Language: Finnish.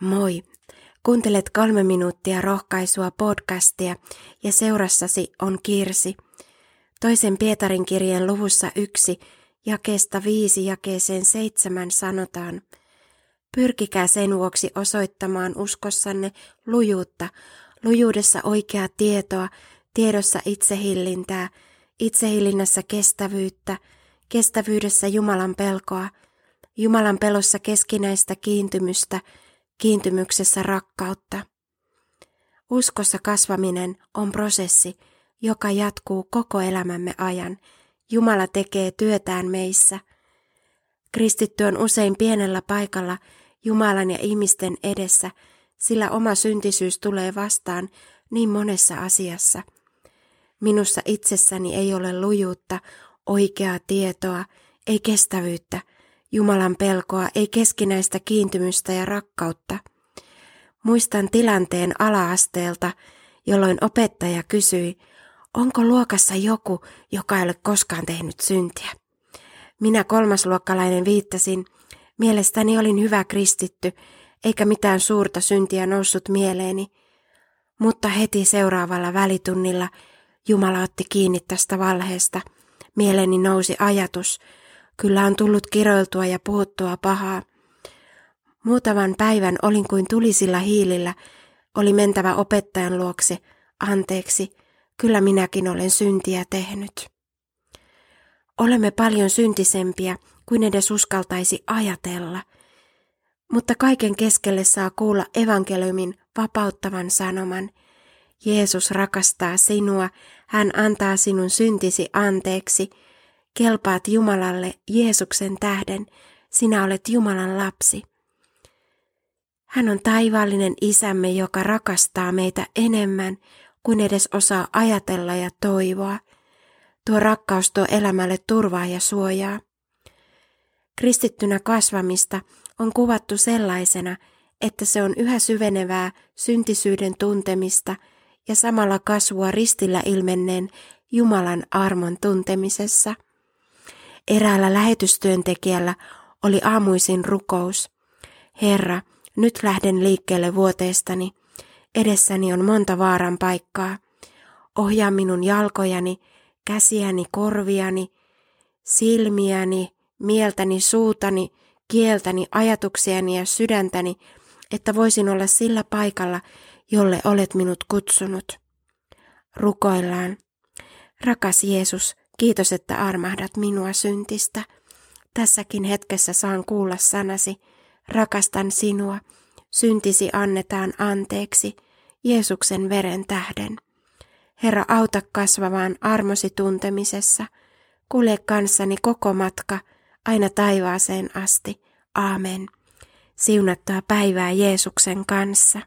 Moi! Kuuntelet kolme minuuttia rohkaisua podcastia ja seurassasi on Kirsi. Toisen Pietarin kirjeen luvussa yksi jakeesta viisi jakeeseen seitsemän sanotaan, Pyrkikää sen vuoksi osoittamaan uskossanne lujuutta, lujuudessa oikeaa tietoa, tiedossa itsehillintää, itsehillinnässä kestävyyttä, kestävyydessä Jumalan pelkoa, Jumalan pelossa keskinäistä kiintymystä, kiintymyksessä rakkautta. Uskossa kasvaminen on prosessi, joka jatkuu koko elämämme ajan. Jumala tekee työtään meissä. Kristitty on usein pienellä paikalla Jumalan ja ihmisten edessä, sillä oma syntisyys tulee vastaan niin monessa asiassa. Minussa itsessäni ei ole lujuutta, oikeaa tietoa, ei kestävyyttä – Jumalan pelkoa, ei keskinäistä kiintymystä ja rakkautta. Muistan tilanteen alaasteelta, jolloin opettaja kysyi, onko luokassa joku, joka ei ole koskaan tehnyt syntiä. Minä kolmasluokkalainen viittasin, mielestäni olin hyvä kristitty, eikä mitään suurta syntiä noussut mieleeni. Mutta heti seuraavalla välitunnilla Jumala otti kiinni tästä valheesta. Mieleeni nousi ajatus, Kyllä on tullut kiroiltua ja puhuttua pahaa. Muutaman päivän olin kuin tulisilla hiilillä, oli mentävä opettajan luokse, anteeksi, kyllä minäkin olen syntiä tehnyt. Olemme paljon syntisempiä kuin edes uskaltaisi ajatella, mutta kaiken keskelle saa kuulla evankeliumin vapauttavan sanoman. Jeesus rakastaa sinua, hän antaa sinun syntisi anteeksi – Kelpaat Jumalalle Jeesuksen tähden, sinä olet Jumalan lapsi. Hän on taivaallinen isämme, joka rakastaa meitä enemmän kuin edes osaa ajatella ja toivoa. Tuo rakkaus tuo elämälle turvaa ja suojaa. Kristittynä kasvamista on kuvattu sellaisena, että se on yhä syvenevää syntisyyden tuntemista ja samalla kasvua ristillä ilmenneen Jumalan armon tuntemisessa. Eräällä lähetystyöntekijällä oli aamuisin rukous. Herra, nyt lähden liikkeelle vuoteestani. Edessäni on monta vaaran paikkaa. Ohjaa minun jalkojani, käsiäni, korviani, silmiäni, mieltäni, suutani, kieltäni, ajatuksiani ja sydäntäni, että voisin olla sillä paikalla, jolle olet minut kutsunut. Rukoillaan. Rakas Jeesus, Kiitos, että armahdat minua syntistä. Tässäkin hetkessä saan kuulla sanasi, rakastan sinua, syntisi annetaan anteeksi, Jeesuksen veren tähden. Herra, auta kasvavaan armosi tuntemisessa, kulje kanssani koko matka, aina taivaaseen asti. Aamen. Siunattua päivää Jeesuksen kanssa.